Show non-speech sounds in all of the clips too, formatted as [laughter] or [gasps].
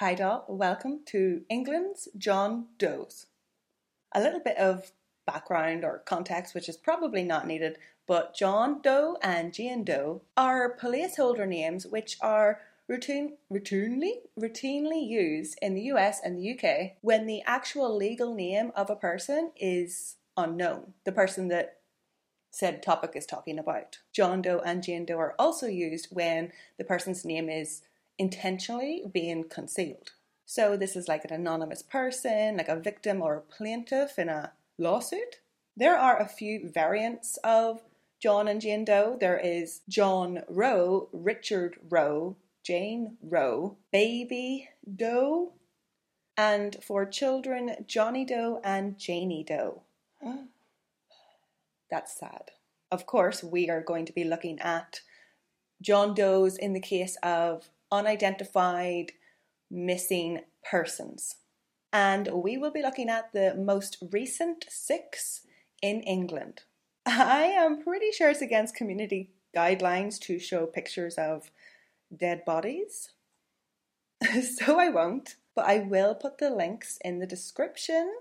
Hi, doll. Welcome to England's John Does. A little bit of background or context, which is probably not needed, but John Doe and Jane Doe are placeholder names which are routine, routinely, routinely used in the US and the UK when the actual legal name of a person is unknown. The person that said topic is talking about. John Doe and Jane Doe are also used when the person's name is intentionally being concealed. So this is like an anonymous person, like a victim or a plaintiff in a lawsuit. There are a few variants of John and Jane Doe. There is John Roe, Richard Roe, Jane Roe, Baby Doe, and for children, Johnny Doe and Janie Doe. [gasps] That's sad. Of course, we are going to be looking at John Doe's in the case of unidentified missing persons. And we will be looking at the most recent six in England. I am pretty sure it's against community guidelines to show pictures of dead bodies. [laughs] so I won't, but I will put the links in the description.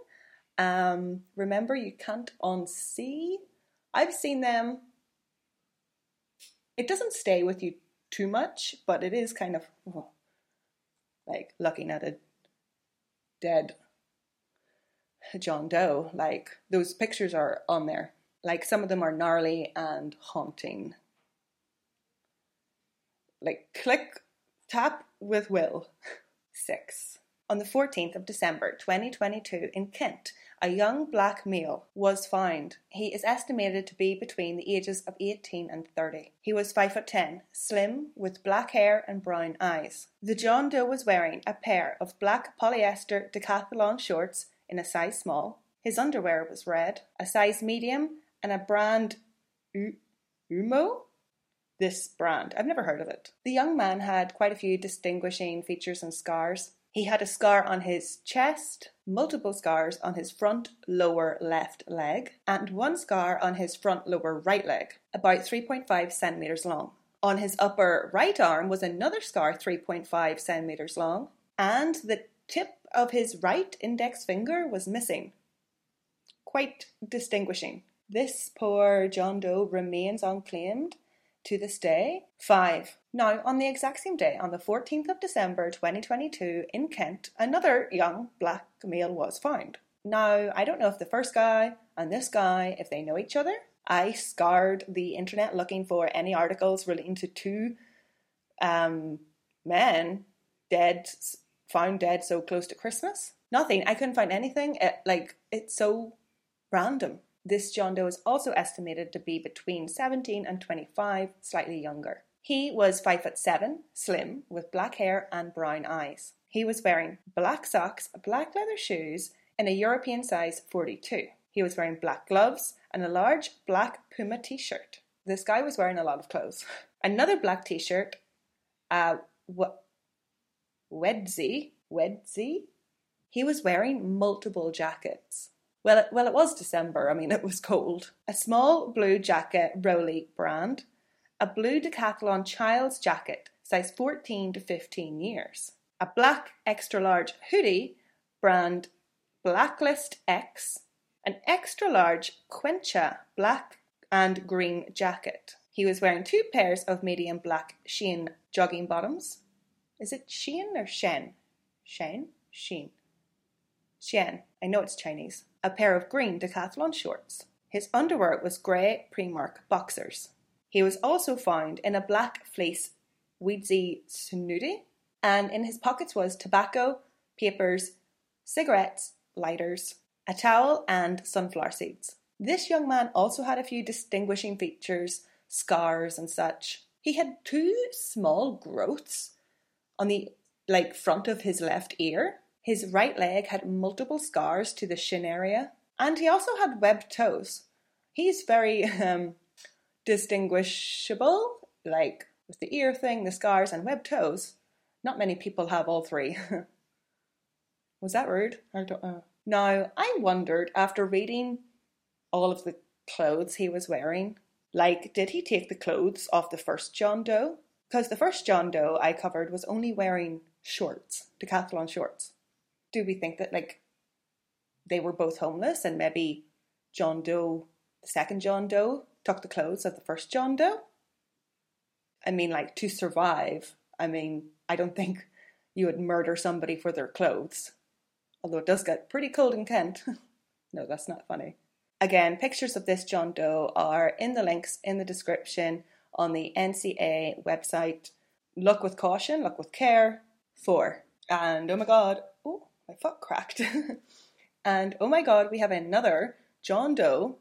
Um, remember, you can't unsee. I've seen them. It doesn't stay with you too much, but it is kind of like looking at a dead John Doe. Like those pictures are on there. Like some of them are gnarly and haunting. Like click, tap with will. [laughs] Six. On the 14th of December 2022 in Kent, a young black male was found. He is estimated to be between the ages of 18 and 30. He was 5 foot 10, slim, with black hair and brown eyes. The John Doe was wearing a pair of black polyester decathlon shorts in a size small. His underwear was red, a size medium, and a brand U- Umo? This brand. I've never heard of it. The young man had quite a few distinguishing features and scars. He had a scar on his chest, multiple scars on his front lower left leg, and one scar on his front lower right leg, about 3.5 centimeters long. On his upper right arm was another scar 3.5 centimeters long, and the tip of his right index finger was missing. Quite distinguishing. This poor John Doe remains unclaimed to this day. 5. Now, on the exact same day, on the 14th of December 2022 in Kent, another young black male was found. Now, I don't know if the first guy and this guy, if they know each other. I scoured the internet looking for any articles relating to two um, men dead, found dead so close to Christmas. Nothing. I couldn't find anything. It, like, it's so random. This John Doe is also estimated to be between 17 and 25, slightly younger. He was 5 foot 7, slim, with black hair and brown eyes. He was wearing black socks, black leather shoes, and a European size 42. He was wearing black gloves and a large black Puma t shirt. This guy was wearing a lot of clothes. [laughs] Another black t shirt, uh, what? Wedzy, Wedzy. He was wearing multiple jackets. Well, it, well, it was December. I mean, it was cold. A small blue jacket, Rowley brand. A blue Decathlon child's jacket, size 14 to 15 years. A black extra large hoodie, brand Blacklist X. An extra large Quechua black and green jacket. He was wearing two pairs of medium black Shein jogging bottoms. Is it Shein or Shen? Shein? Shein. Xian, I know it's Chinese, a pair of green decathlon shorts. His underwear was grey Primark boxers. He was also found in a black fleece Weedsy snooty, and in his pockets was tobacco, papers, cigarettes, lighters, a towel, and sunflower seeds. This young man also had a few distinguishing features, scars, and such. He had two small growths on the like front of his left ear, his right leg had multiple scars to the shin area, and he also had webbed toes. He's very um, distinguishable, like with the ear thing, the scars, and webbed toes. Not many people have all three. [laughs] Was that rude? I don't know. Now, I wondered after reading all of the clothes he was wearing, like, did he take the clothes off the first John Doe? Because the first John Doe I covered was only wearing shorts, decathlon shorts. Do we think that like they were both homeless and maybe John Doe, the second John Doe, took the clothes of the first John Doe? I mean, like to survive, I mean, I don't think you would murder somebody for their clothes. Although it does get pretty cold in Kent. [laughs] no, that's not funny. Again, pictures of this John Doe are in the links in the description on the NCA website. Look with caution, look with care. Four. And oh my god, my foot cracked. [laughs] and oh my god, we have another John Doe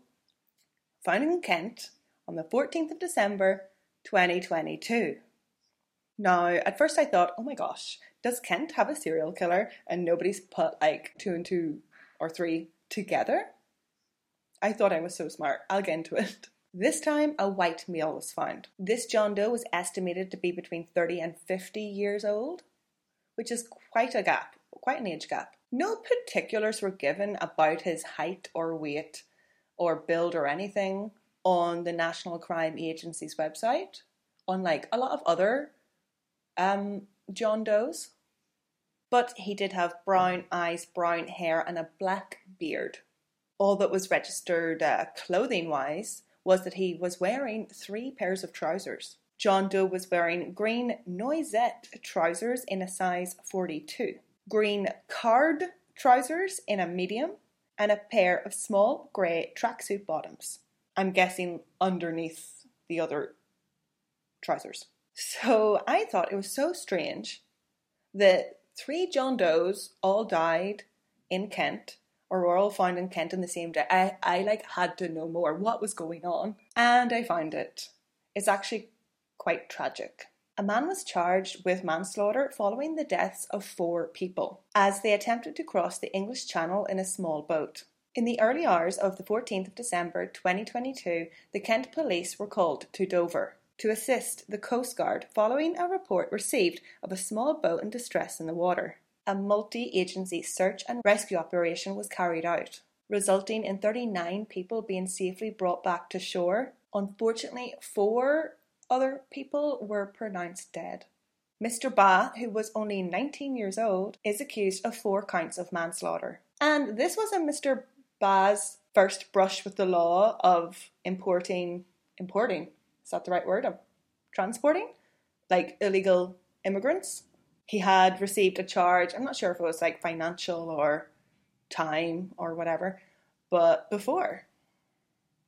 found in Kent on the 14th of December 2022. Now, at first I thought, oh my gosh, does Kent have a serial killer and nobody's put like two and two or three together? I thought I was so smart. I'll get into it. [laughs] This time, a white male was found. This John Doe was estimated to be between 30 and 50 years old, which is quite a gap, quite an age gap. No particulars were given about his height or weight or build or anything on the National Crime Agency's website, unlike a lot of other um, John Does. But he did have brown eyes, brown hair, and a black beard. All that was registered uh, clothing wise was that he was wearing three pairs of trousers. John Doe was wearing green noisette trousers in a size 42, green card trousers in a medium, and a pair of small grey tracksuit bottoms. I'm guessing underneath the other trousers. So I thought it was so strange that three John Does all died in Kent or were all found in Kent in the same day. I, I like had to know more what was going on. And I found it. It's actually quite tragic. A man was charged with manslaughter following the deaths of four people as they attempted to cross the English Channel in a small boat. In the early hours of the 14th of December 2022, the Kent police were called to Dover to assist the Coast Guard following a report received of a small boat in distress in the water. A multi agency search and rescue operation was carried out, resulting in 39 people being safely brought back to shore. Unfortunately, four other people were pronounced dead. Mr. Ba, who was only 19 years old, is accused of four counts of manslaughter. And this was a Mr. Ba's first brush with the law of importing, importing, is that the right word? Of transporting? Like illegal immigrants. He had received a charge, I'm not sure if it was like financial or time or whatever, but before.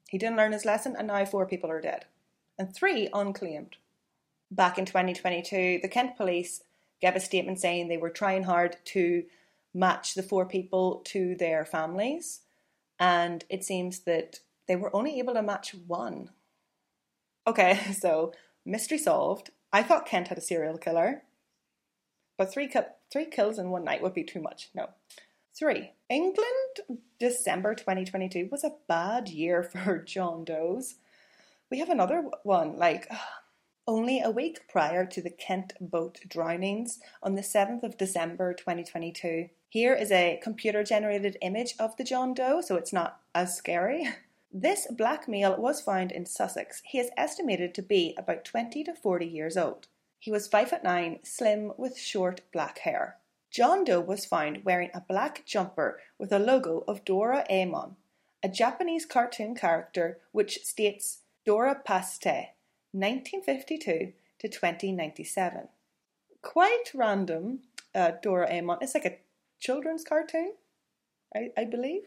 He didn't learn his lesson, and now four people are dead, and three unclaimed. Back in 2022, the Kent police gave a statement saying they were trying hard to match the four people to their families and it seems that they were only able to match one. Okay, [laughs] so mystery solved. I thought Kent had a serial killer, but three, ki- three kills in one night would be too much. No. Three. England, December 2022 was a bad year [laughs] for John Doe's. We have another one, like [sighs] only a week prior to the Kent boat drownings on the 7th of December 2022. Here is a computer generated image of the John Doe, so it's not as scary. [laughs] This black male was found in Sussex. He is estimated to be about 20 to 40 years old. He was 5 foot 9, slim with short black hair. John Doe was found wearing a black jumper with a logo of Doraemon, a Japanese cartoon character which states Dora Paste 1952 to 2097. Quite random, uh, Doraemon. It's like a children's cartoon, I, I believe.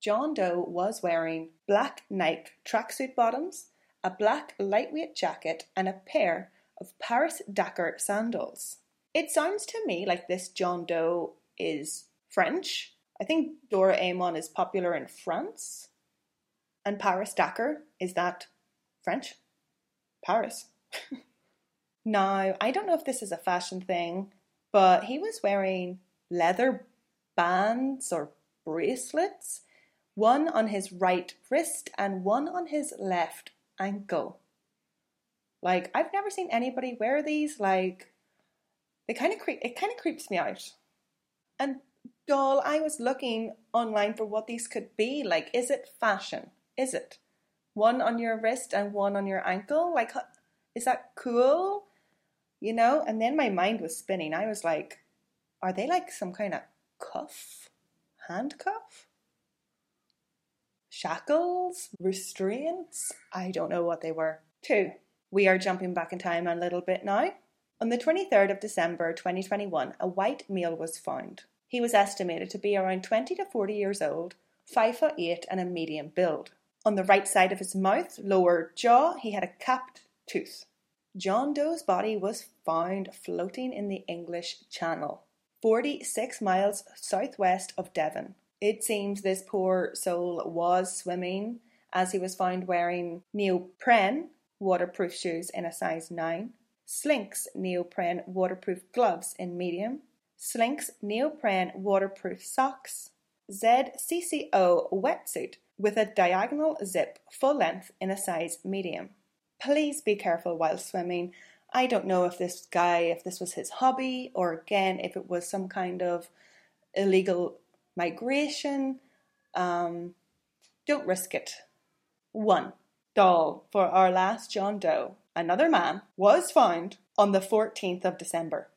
John Doe was wearing black Nike tracksuit bottoms, a black lightweight jacket, and a pair of Paris Dakar sandals. It sounds to me like this John Doe is French. I think Doraemon is popular in France. And Paris Dakar, is that French, Paris. [laughs] now, I don't know if this is a fashion thing, but he was wearing leather bands or bracelets, one on his right wrist and one on his left ankle. Like, I've never seen anybody wear these. Like, they kind of creep. It kind of creeps me out. And doll, I was looking online for what these could be. Like, is it fashion? Is it? one on your wrist and one on your ankle. Like, is that cool? you know? And then my mind was spinning. I was like, are they like some kind of cuff? Handcuff? Shackles? Restraints? I don't know what they were. Two, we are jumping back in time a little bit now. On the 23rd of December 2021, a white male was found. He was estimated to be around 20 to 40 years old, 5 foot 8 and a medium build. On the right side of his mouth, lower jaw, he had a capped tooth. John Doe's body was found floating in the English Channel, 46 miles southwest of Devon. It seems this poor soul was swimming as he was found wearing neoprene waterproof shoes in a size 9, Slinks neoprene waterproof gloves in medium, Slinks neoprene waterproof socks, ZCCO wetsuit with a diagonal zip full length in a size medium. Please be careful while swimming. I don't know if this guy, if this was his hobby, or again, if it was some kind of illegal migration. Um, don't risk it. 1. Doll for our last John Doe another man, was found on the 14th of December.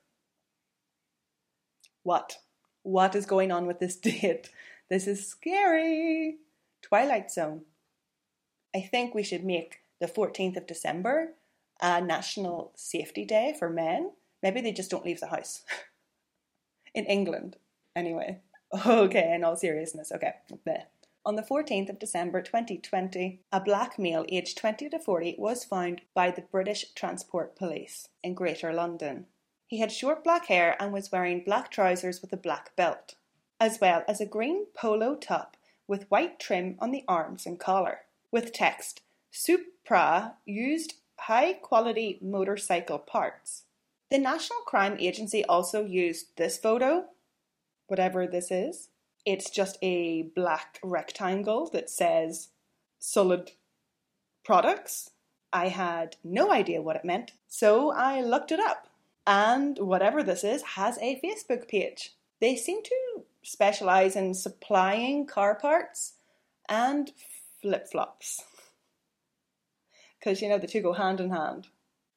What? What is going on with this [laughs] date? This is scary. Twilight Zone. I think we should make the 14th of December a National Safety Day for men. Maybe they just don't leave the house. [laughs] In England, anyway. [laughs] Okay, in all seriousness. Okay. On the 14th of December 2020, a black male aged 20 to 40 was found by the British Transport Police in Greater London. He had short black hair and was wearing black trousers with a black belt, as well as a green polo top with white trim on the arms and collar, with text Supra used high quality motorcycle parts. The National Crime Agency also used this photo, whatever this is, it's just a black rectangle that says Sulid products. I had no idea what it meant, so I looked it up. And whatever this is has a Facebook page. They seem to specialize in supplying car parts and flip flops. Because [laughs] you know the two go hand in hand.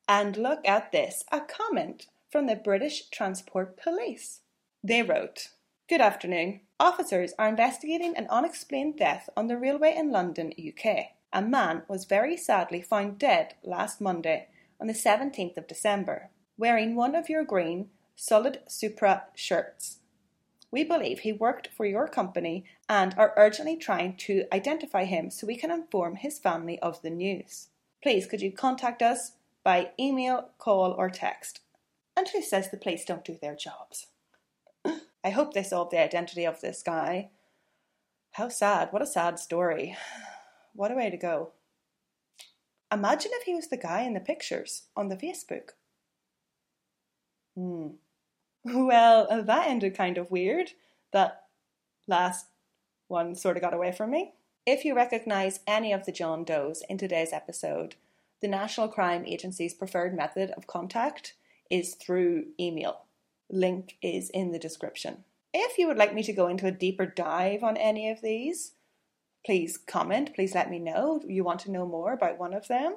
And look at this a comment from the British Transport Police. They wrote, Good afternoon. Officers are investigating an unexplained death on the railway in London, UK. A man was very sadly found dead last Monday, on the 17th of December, wearing one of your green Sulid Supra shirts. We believe he worked for your company and are urgently trying to identify him so we can inform his family of the news. Please could you contact us by email, call, or text? And who says the police don't do their jobs? [clears throat] I hope they solved the identity of this guy. How sad. What a sad story. What a way to go. Imagine if he was the guy in the pictures on the Facebook. Hmm. Well, that ended kind of weird. That last one sort of got away from me. If you recognise any of the John Does in today's episode, the National Crime Agency's preferred method of contact is through email link is in the description. If you would like me to go into a deeper dive on any of these, please comment. Please let me know you want to know more about one of them,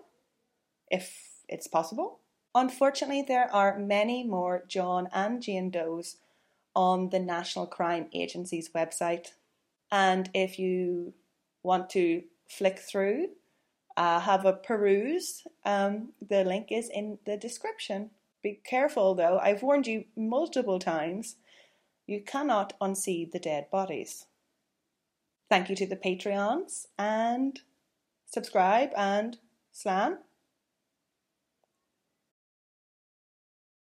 if it's possible. Unfortunately, there are many more John and Jane Does on the National Crime Agency's website. And if you want to flick through, uh, have a peruse, um, the link is in the description. Be careful though, I've warned you multiple times. You cannot unsee the dead bodies. Thank you to the Patreons and subscribe and slam.